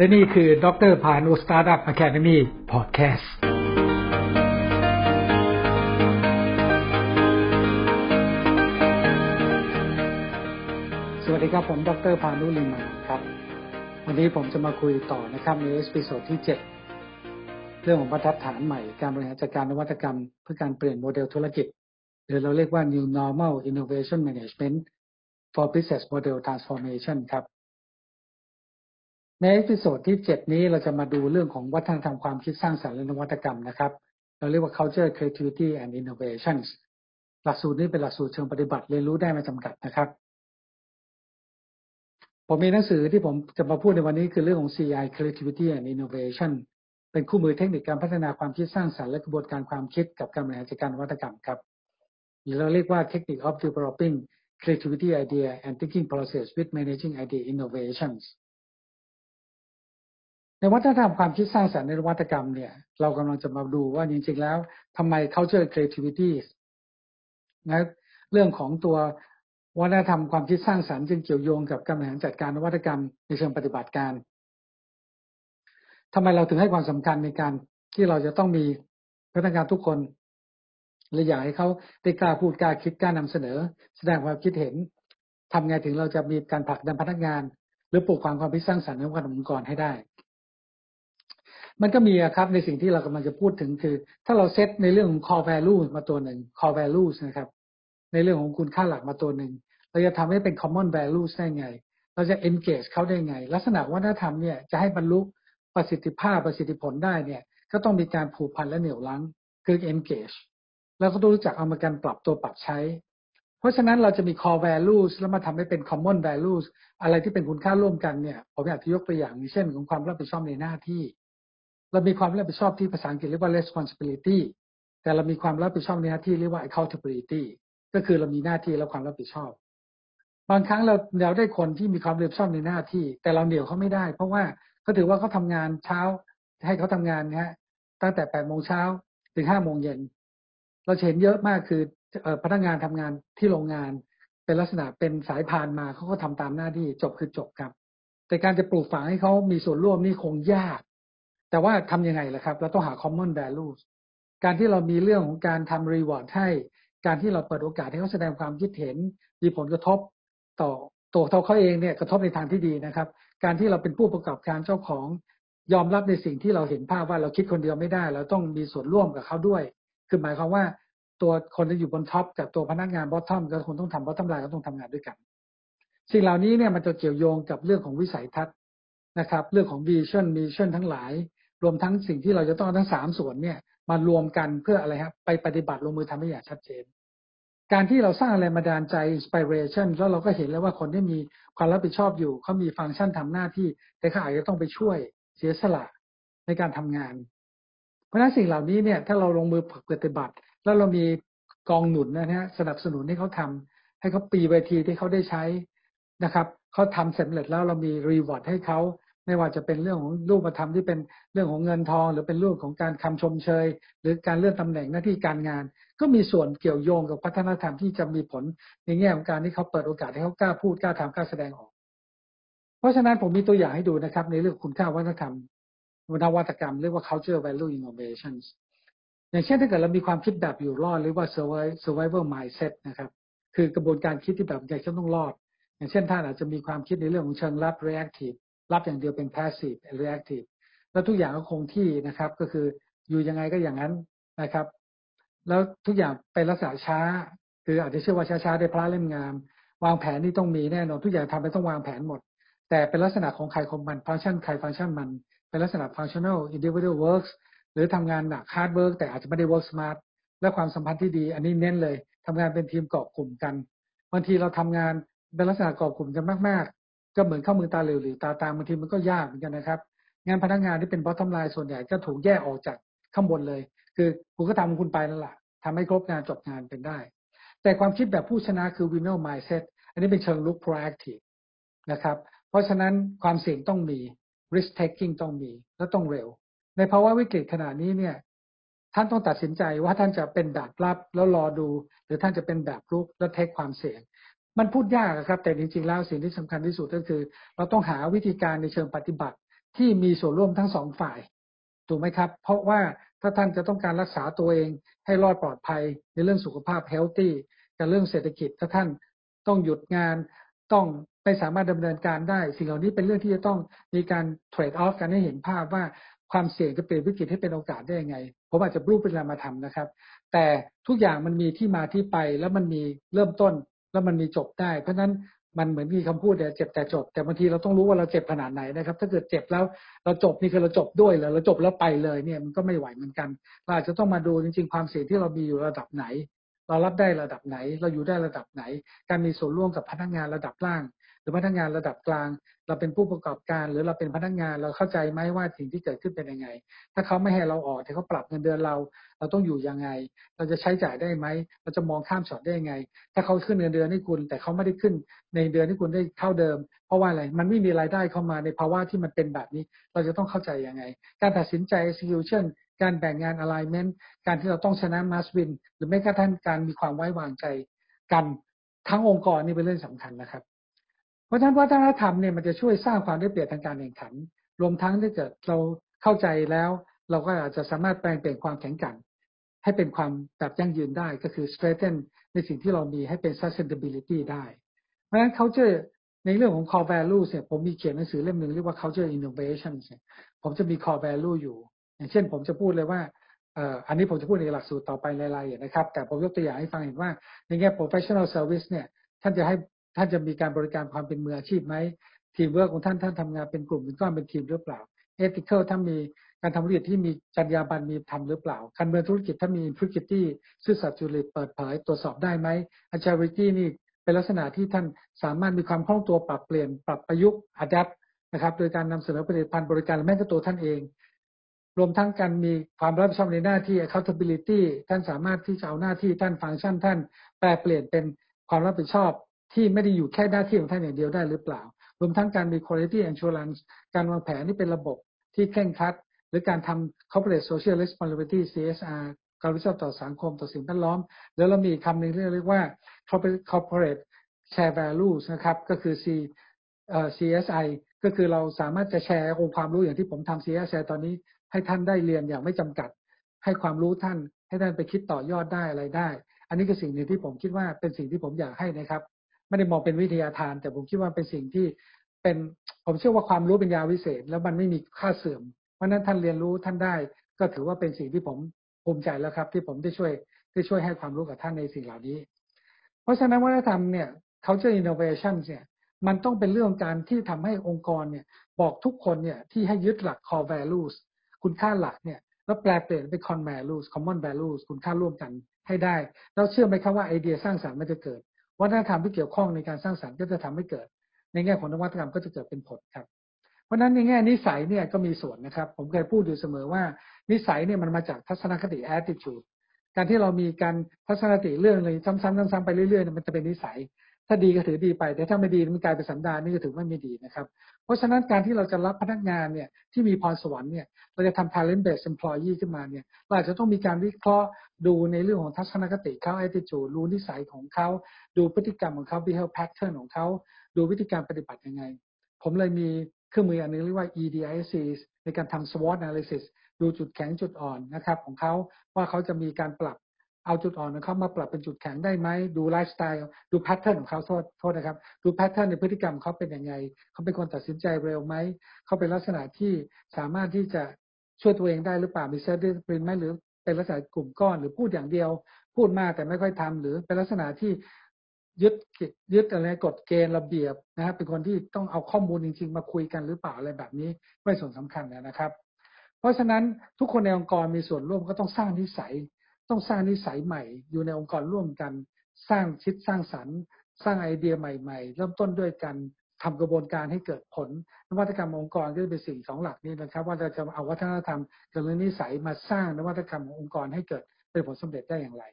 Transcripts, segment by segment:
และนี่คือดรพานุ Startup Academy พอดแคสต์สวัสดีครับผมดรพานุลิมานนท์ครับ วันนี้ผมจะมาคุยต่อนะครับใน episode ที่ 7 เรื่องของบรรทัดฐานใหม่ การบริหารจัดการนวัตกรรม เพื่อการเปลี่ยนโมเดลธุรกิจ หรือเราเรียกว่า New Normal Innovation Management for Business Model Transformation ครับ ใน episode ที่ 7 นี้เราจะมาดูเรื่องของวัฒนธรรมความคิดสร้างสรรค์และนวัตกรรมนะครับ เราเรียกว่า culture creativity and innovations หลักสูตรนี้เป็นหลักสูตรเชิงปฏิบัติเรียนรู้ได้ไม่จำกัดนะครับ ผมมีหนังสือที่ผมจะมาพูดในวันนี้คือเรื่องของ CI creativity and innovation เป็นคู่มือเทคนิคการพัฒนาความคิดสร้างสรรค์และกระบวนการความคิดกับการบริหารจัดการนวัตกรรมครับหรือเราเรียกว่า Technique of Developing Creativity Idea and Thinking Process with Managing Idea Innovations ในวัฒนธรรมความคิดสร้างสรรค์ในนวัตกรรมเนี่ย เรากำลังจะมาดูว่าจริงๆแล้วทำไม culture creativity นะเรื่องของตัววัฒนธรรมความคิดสร้างสรรค์จึงเกี่ยวโยงกับการบริหารจัดการนวัตกรรมในเชิงปฏิบัติการทำไมเราถึงให้ความสำคัญในการที่เราจะต้องมีพนักงานทุกคนเราอยากให้เขาได้กล้าพูดกล้าคิดกล้านำเสนอ แสดงความคิดเห็นทำไงถึงเราจะมีการผลักดันพนักงาน หรือปลูกความความคิดสร้างสรรค์ในองค์กรให้ได้ มันก็มีครับในสิ่งที่เรากำลังจะพูดถึงคือ ถ้าเราเซตในเรื่องของ core value มาตัวหนึ่ง core values นะครับ ในเรื่องของคุณค่าหลักมาตัวหนึ่ง เราจะทำให้เป็น common values ได้ไง เราจะ engage เขาได้ไง ลักษณะวัฒนธรรมเนี่ยจะให้บรรลุประสิทธิภาพประสิทธิผลได้เนี่ย ก็ต้องมีการผูกพันและเหนี่ยวรั้งคือ engage แล้วก็ต้องรู้จักเอามาการปรับตัวปรับใช้ เพราะฉะนั้นเราจะมี core values แล้วมาทำให้เป็น common values อะไรที่เป็นคุณค่าร่วมกันเนี่ยผมอยากจะยกตัวอย่างเช่นของความรับผิดชอบในหน้าที่ เรามีความรับผิดชอบที่ภาษาอังกฤษเรียกว่า responsibility แต่เรามีความรับผิดชอบในหน้าที่เรียกว่า accountability ก็คือเรามีหน้าที่และความรับผิดชอบ บางครั้งเราเราได้คนที่มีความรับผิดชอบในหน้าที่ แต่เราเหนี่ยวเขาไม่ได้ เพราะว่าเขาถือว่าเขาทางานเช้าให้เขาทำงานนะฮะตั้งแต่แปดโมงเช้าถึงห้าโมงเย็นเราเห็นเยอะมากคือพนักงานทำงานที่โรงงาน เป็นลักษณะเป็นสายพานมาเขาก็ทำตามหน้าที่จบคือจบครับ แต่การจะปลูกฝังให้เขามีส่วนร่วมนี่คงยาก แต่ว่าทำยังไงล่ะครับ เราต้องหา common values การที่เรามีเรื่องของการทำ reward ให้ การที่เราเปิดโอกาสให้เขาแสดงความคิดเห็น มีผลกระทบต่อตัวเขาเองเนี่ยกระทบในทางที่ดีนะครับ การที่เราเป็นผู้ประกอบการเจ้าของยอมรับในสิ่งที่เราเห็นภาพว่าเราคิดคนเดียวไม่ได้ เราต้องมีส่วนร่วมกับเขาด้วย คือหมายความว่าตัวคนที่อยู่บน top กับตัวพนักงาน bottom ก็คงต้องทำ bottom line ก็ต้องทำงานด้วยกัน สิ่งเหล่านี้เนี่ยมันจะเกี่ยวโยงกับเรื่องของวิสัยทัศน์นะครับ เรื่องของ vision mission ทั้งหลาย รวมทั้งสิ่งที่เราจะต้องทั้งสามส่วนเนี่ยมารวมกันเพื่ออะไรครับไปปฏิบัติลงมือทำให้อย่างชัดเจน การที่เราสร้างแรงบันดาลใจ inspiration แล้วเราก็เห็นแล้วว่าคนที่มีความรับผิดชอบอยู่เขามีฟังก์ชันทำหน้าที่ แต่เขาอาจจะต้องไปช่วยเสียสละในการทำงาน เพราะฉะนั้นสิ่งเหล่านี้เนี่ยถ้าเราลงมือปฏิบัติ แล้วเรามีกองหนุนนะฮะสนับสนุนให้เขาทำให้เขาปีเวทีที่เขาได้ใช้นะครับเขาทำเสร็จแล้วเรามีรีวอร์ดให้เขา ไม่ว่าจะเป็นเรื่องของรูปธรรมที่เป็นเรื่องของเงินทอง หรือเป็นรื่องของการคำชมเชย หรือการเลื่อนตำแหน่งหน้าที่การงาน ก็มีส่วนเกี่ยวโยงกับพัฒนธรรมที่จะมีผลในแง่ของการที่เขาเปิดโอกาสให้เขากล้าพูดกล้าทำกล้าแสดงออก เพราะฉะนั้นผมมีตัวอย่างให้ดูนะครับ ในเรื่องคุณค่าวัฒนธรรมนวัตกรรมเรียกว่า culture value innovations อย่างเช่นถ้าเกิดเรามีความคิดแบบอยู่รอดหรือว่า survival mindset นะครับ คือกระบวนการคิดที่แบบอยากจะต้องรอด อย่างเช่นท่านอาจจะมีความคิดในเรื่องของเชิงรับ reactive รับอย่างเดียวเป็น passive reactive แล้วทุกอย่างก็คงที่นะครับ ก็คืออยู่ยังไงก็อย่างนั้นนะครับ แล้วทุกอย่างเป็นลักษณะช้า คืออาจจะเชื่อว่าช้าๆได้พระเล่มงาม วางแผนนี่ต้องมีแน่นอนทุกอย่างทำไปต้องวางแผนหมด แต่เป็นลักษณะของใครของมันฟังก์ชันใครฟังก์ชันมัน เป็นลักษณะ functional individual works หรือทำงานหนัก hard work แต่อาจจะไม่ได้ work smart และความสัมพันธ์ที่ดี อันนี้เน้นเลยทำงานเป็นทีมเกาะกลุ่มกันบางทีเราทำงานเป็นลักษณะเกาะกลุ่มกันมาก ก็เหมือนเข้ามือตาเหลวหรือตาตามบางทีมันก็ยากเหมือนกันนะครับงานพนักงานที่เป็นบอททอมไลน์ส่วนใหญ่ก็ถูกแยกออกจากข้างบนเลย คือคุณก็ทำคุณไปนั่นแหละทำให้ครบงานจบงานเป็นได้ แต่ความคิดแบบผู้ชนะคือ winner mindset อันนี้เป็นเชิงลุก proactive นะครับ เพราะฉะนั้นความเสี่ยงต้องมี risk taking ต้องมี แล้วต้องเร็ว ในภาวะวิกฤตขนาดนี้เนี่ย ท่านต้องตัดสินใจว่าท่านจะเป็นแบบรับแล้วรอดู หรือท่านจะเป็นแบบรุกแล้วเทคความเสี่ยง มันพูดยากครับ แต่จริงๆแล้วสิ่งที่สำคัญที่สุดก็คือ เราต้องหาวิธีการในเชิงปฏิบัติที่มีส่วนร่วมทั้งสองฝ่ายถูกไหมครับ เพราะว่าถ้าท่านจะต้องการรักษาตัวเองให้รอดปลอดภัยในเรื่องสุขภาพเฮลตี้กับเรื่องเศรษฐกิจ ถ้าท่านต้องหยุดงานต้องไม่สามารถดำเนินการได้ สิ่งเหล่านี้เป็นเรื่องที่จะต้องมีการเทรดออฟกันให้เห็นภาพว่าความเสี่ยงจะเปลี่ยนวิกฤตให้เป็นโอกาสได้ยังไง ผมอาจจะรูปเป็นรามาทำนะครับ แต่ทุกอย่างมันมีที่มาที่ไปแล้วมันมีเริ่มต้น แล้วมันมีจบได้ เพราะนั้นมันเหมือนมีคำพูดเนี่ยเจ็บแต่จบ แต่บางทีเราต้องรู้ว่าเราเจ็บขนาดไหนนะครับ ถ้าเกิดเจ็บแล้วเราจบนี่คือเราจบด้วยเลยเราจบแล้วไปเลยเนี่ยมันก็ไม่ไหวเหมือนกันเราอาจจะต้องมาดูจริง ๆ ความเสี่ยงที่เรามีอยู่ระดับไหน เรารับได้ระดับไหน เราอยู่ได้ระดับไหน การมีส่วนร่วมกับพนักงานระดับล่าง หรือพนักงานระดับกลาง เราเป็นผู้ประกอบการหรือเราเป็นพนักงาน เราเข้าใจไหมว่าสิ่งที่เกิดขึ้นเป็นยังไง ถ้าเขาไม่ให้เราออกแต่เขาปรับเงินเดือนเรา เราต้องอยู่ยังไง เราจะใช้จ่ายได้ไหม เราจะมองข้ามช็อตได้ยังไง ถ้าเขาขึ้นเงินเดือนให้คุณ แต่เขาไม่ได้ขึ้นในเดือนที่คุณได้เท่าเดิม เพราะว่าอะไร มันไม่มีรายได้เข้ามาในภาวะที่มันเป็นแบบนี้ เราจะต้องเข้าใจยังไง การตัดสินใจ execution การแบ่งงาน alignment การที่เราต้องชนะ must win หรือแม้กระทั่งการมีความไว้วางใจกัน ทั้งองค์กรนี่เป็นเรื่องสำคัญนะครับ เพราะฉะนั้นวัฒนธรรมเนี่ยมันจะช่วยสร้างความได้เปรียบทางการแข่งขัน รวมทั้งถ้าเกิดเราเข้าใจแล้ว เราก็อาจจะสามารถแปลงเปลี่ยนความแข็งแกร่งให้เป็นความแบบยั่งยืนได้ก็คือ strengthen ในสิ่งที่เรามีให้เป็น sustainability ได้ เพราะฉะนั้น culture ในเรื่องของ core value เนี่ยผมมีเขียนหนังสือเล่มหนึ่งเรียกว่า culture innovation ผมจะมี core value อยู่ อย่างเช่น ผมจะพูดเลยว่าอันนี้ผมจะพูดในหลักสูตรต่อไปรายละเอียดนะครับ แต่ผมยกตัวอย่างให้ฟังเห็นว่า ในแง่ professional service เนี่ยท่านจะให้ ท่านจะมีการบริการความเป็นมืออาชีพไหมทีมเวิร์กของท่านท่านทำงานเป็นกลุ่มเป็นก้อนเป็นทีมหรือเปล่า ethical ท่านมีการทำธุรกิจที่มีจรรยาบรรณมีธรรมหรือเปล่า การเมืองธุรกิจถ้ามีธุรกิจที่ซื่อสัตย์สุจริตเปิดเผยตรวจสอบได้ไหม agility นี่เป็นลักษณะที่ท่านสามารถมีความคล่องตัวปรับเปลี่ยนปรับประยุกต์ adapt นะครับโดยการนำเสนอผลิตภัณฑ์บริการและแม้กระตัวท่านเอง รวมทั้งการมีความรับผิดชอบในหน้าที่ accountability ท่านสามารถที่จะเอาหน้าที่ท่านฟังก์ชันท่านแปลเปลี่ยนเป็นความรับผิดชอบ ที่ไม่ได้อยู่แค่หน้าที่ของท่านอย่างเดียวได้หรือเปล่ารวมทั้งการมี quality assurance การวางแผนที่เป็นระบบที่เคร่งครัด หรือการทำ corporate social responsibility CSR การรับผิดชอบต่อสังคมต่อสิ่งแวดล้อม แล้วเรามีคำหนึ่งที่เรียกว่า corporate share values นะครับ ก็คือ C CSI ก็คือเราสามารถจะแชร์องค์ความรู้อย่างที่ผมทำ CSI ตอนนี้ ให้ท่านได้เรียนอย่างไม่จำกัด ให้ความรู้ท่าน ให้ท่านไปคิดต่อยอดได้อะไรได้ อันนี้คือสิ่งหนึ่งที่ผมคิดว่าเป็นสิ่งที่ผมอยากให้นะครับ ไม่ได้มองเป็นวิทยาทาน แต่ผมคิดว่าเป็นสิ่งที่เป็นผมเชื่อว่าความรู้เป็นยาวิเศษ แล้วมันไม่มีค่าเสื่อมเพราะนั้นท่านเรียนรู้ท่านได้ ก็ถือว่าเป็นสิ่งที่ผมภูมิใจแล้วครับ ที่ผมได้ช่วยได้ช่วยให้ความรู้กับท่านในสิ่งเหล่านี้ เพราะฉะนั้นวัฒนธรรมเนี่ย culture innovation เนี่ยมันต้องเป็นเรื่องการที่ทำให้องค์กรเนี่ยบอกทุกคนเนี่ยที่ให้ยึดหลัก core values คุณค่าหลักเนี่ยแล้วแปลเปลี่ยนเป็น common values common values คุณค่าร่วมกันให้ได้ แล้วเชื่อไหมครับว่าไอเดียสร้างสรรค์มันจะเกิด วัฒนธรรมที่เกี่ยวข้องในการสร้างสรรค์ก็จะทำให้เกิด ในแง่ของนวัตกรรมก็จะเกิดเป็นผลครับ เพราะนั้นในแง่นิสัยเนี่ยก็มีส่วนนะครับ ผมเคยพูดอยู่เสมอว่า นิสัยเนี่ยมันมาจากทัศนคติ attitude การที่เรามีการทัศนคติเรื่องเลยซ้ำๆซ้ำๆไปเรื่อยๆมันจะเป็นนิสัย ถ้าดีก็ถือดีไป แต่ถ้าไม่ดีมันกลายเป็นสันดานนี่ก็ถือว่าไม่ดีนะครับ เพราะฉะนั้นการที่เราจะรับพนักงานเนี่ยที่มีพรสวรรค์เนี่ยเราจะทำ talent based employee ขึ้นมาเนี่ยเราอาจจะต้องมีการวิเคราะห์ดูในเรื่องของทัศนคติเขา attitude รู้นิสัยของเขา ดูพฤติกรรมของเขา behavior pattern ของเขาดูวิธีการปฏิบัติยังไง ผมเลยมีเครื่องมืออันนึงเรียกว่า EDIC ในการทำ SWOT analysis ดูจุดแข็งจุดอ่อนนะครับของเขาว่าเขาจะมีการปรับ เอาจุดอ่อนของเขามาปรับเป็นจุดแข็งได้ไหมดูไลฟ์สไตล์ดู pattern ของเขาโทษโทษนะครับ ดู pattern ในพฤติกรรมเขาเป็นยังไงเขาเป็นคนตัดสินใจเร็วไหมเขาเป็นลักษณะที่สามารถที่จะช่วยตัวเองได้หรือเปล่ามี self-discipline ไหมหรือเป็นลักษณะกลุ่มก้อนหรือพูดอย่างเดียว พูดมากแต่ไม่ค่อยทำหรือเป็นลักษณะที่ยึดยึดอะไรกฎเกณฑ์ระเบียบนะครับเป็นคนที่ต้องเอาข้อมูลจริง ๆ มาคุยกันหรือเปล่าอะไรแบบนี้ไม่ส่วนสำคัญนะครับ เพราะฉะนั้นทุกคนในองค์กรมีส่วนร่วมก็ต้องสร้างนิสัย ต้องสร้างนิสัยใหม่ อยู่ในองค์กรร่วมกัน สร้างชิดสร้างสรรค์ สร้างไอเดียใหม่ ๆ เริ่มต้นด้วยกันทำกระบวนการให้เกิดผลนวัตกรรมองค์กรก็เป็นสิ่งสองหลักนี้นะครับ ว่าเราจะเอาวัฒนธรรมกับเรื่องนิสัยมาสร้างนวัตกรรมขององค์กรให้เกิดเป็นผลสำเร็จได้อย่างไร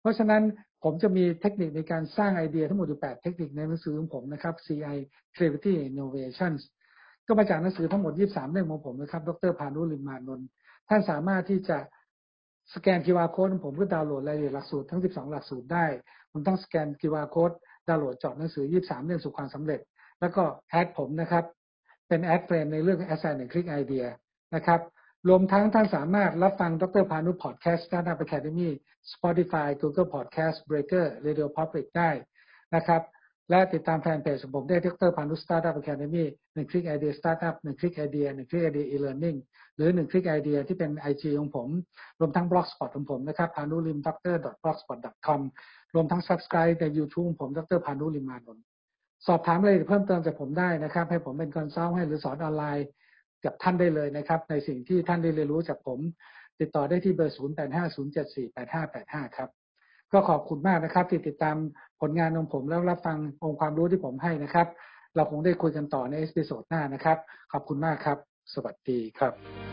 เพราะฉะนั้นผมจะมีเทคนิคในการสร้างไอเดียทั้งหมดอยู่8เทคนิคในหนังสือของผมนะครับ CI Creativity Innovations ก็มาจากหนังสือทั้งหมด 23 เล่มของผมนะครับ ดรพานุลิมานนท์ท่านสามารถที่จะ สแกน QR code ผมก็ดาวน์โหลดรายละเอียดหลักสูตรทั้ง 12 หลักสูตรได้ผมต้องสแกน QR code ดาวน์โหลดจอดหนังสือ 23 เรื่องสู่ความสำเร็จ แล้วก็ add ผมนะครับ เป็น add friend ใน Line at sign หนึ่งคลิกไอเดียนะครับ รวมทั้งท่านสามารถรับฟังดรพานุพอดแคสต์ Startup Academy Spotify Google Podcast Breaker Radio Public ได้นะครับ และติดตามแฟนเพจของผมได้ที่ดรพานุ Startup Academy หนึ่งคลิกไอเดีย Startup หนึ่งคลิกไอเดียหนึ่งคลิกไอเดีย e-learning หรือหนึ่งคลิกไอเดียที่เป็น IG ของผม รวมทั้ง blogspot ของผมนะครับ p a n u l i m d r blogspot com รวมทั้ง subscribe ใน YouTube ของผมดรพานุลิมานนท์สอบถามอะไรเพิ่มเติมจากผมได้นะครับ ให้ผมเป็น consult ให้หรือสอนออนไลน์กับท่านได้เลยนะครับ ในสิ่งที่ท่านได้เรียนรู้จากผม ติดต่อได้ที่เบอร์ 0850748585 ครับ ก็ขอบคุณมากนะครับที่ติดตามผลงานของผมแล้วรับฟังองค์ความรู้ที่ผมให้นะครับ เราคงได้คุยกันต่อในเอพิโซดหน้านะครับ ขอบคุณมากครับ สวัสดีครับ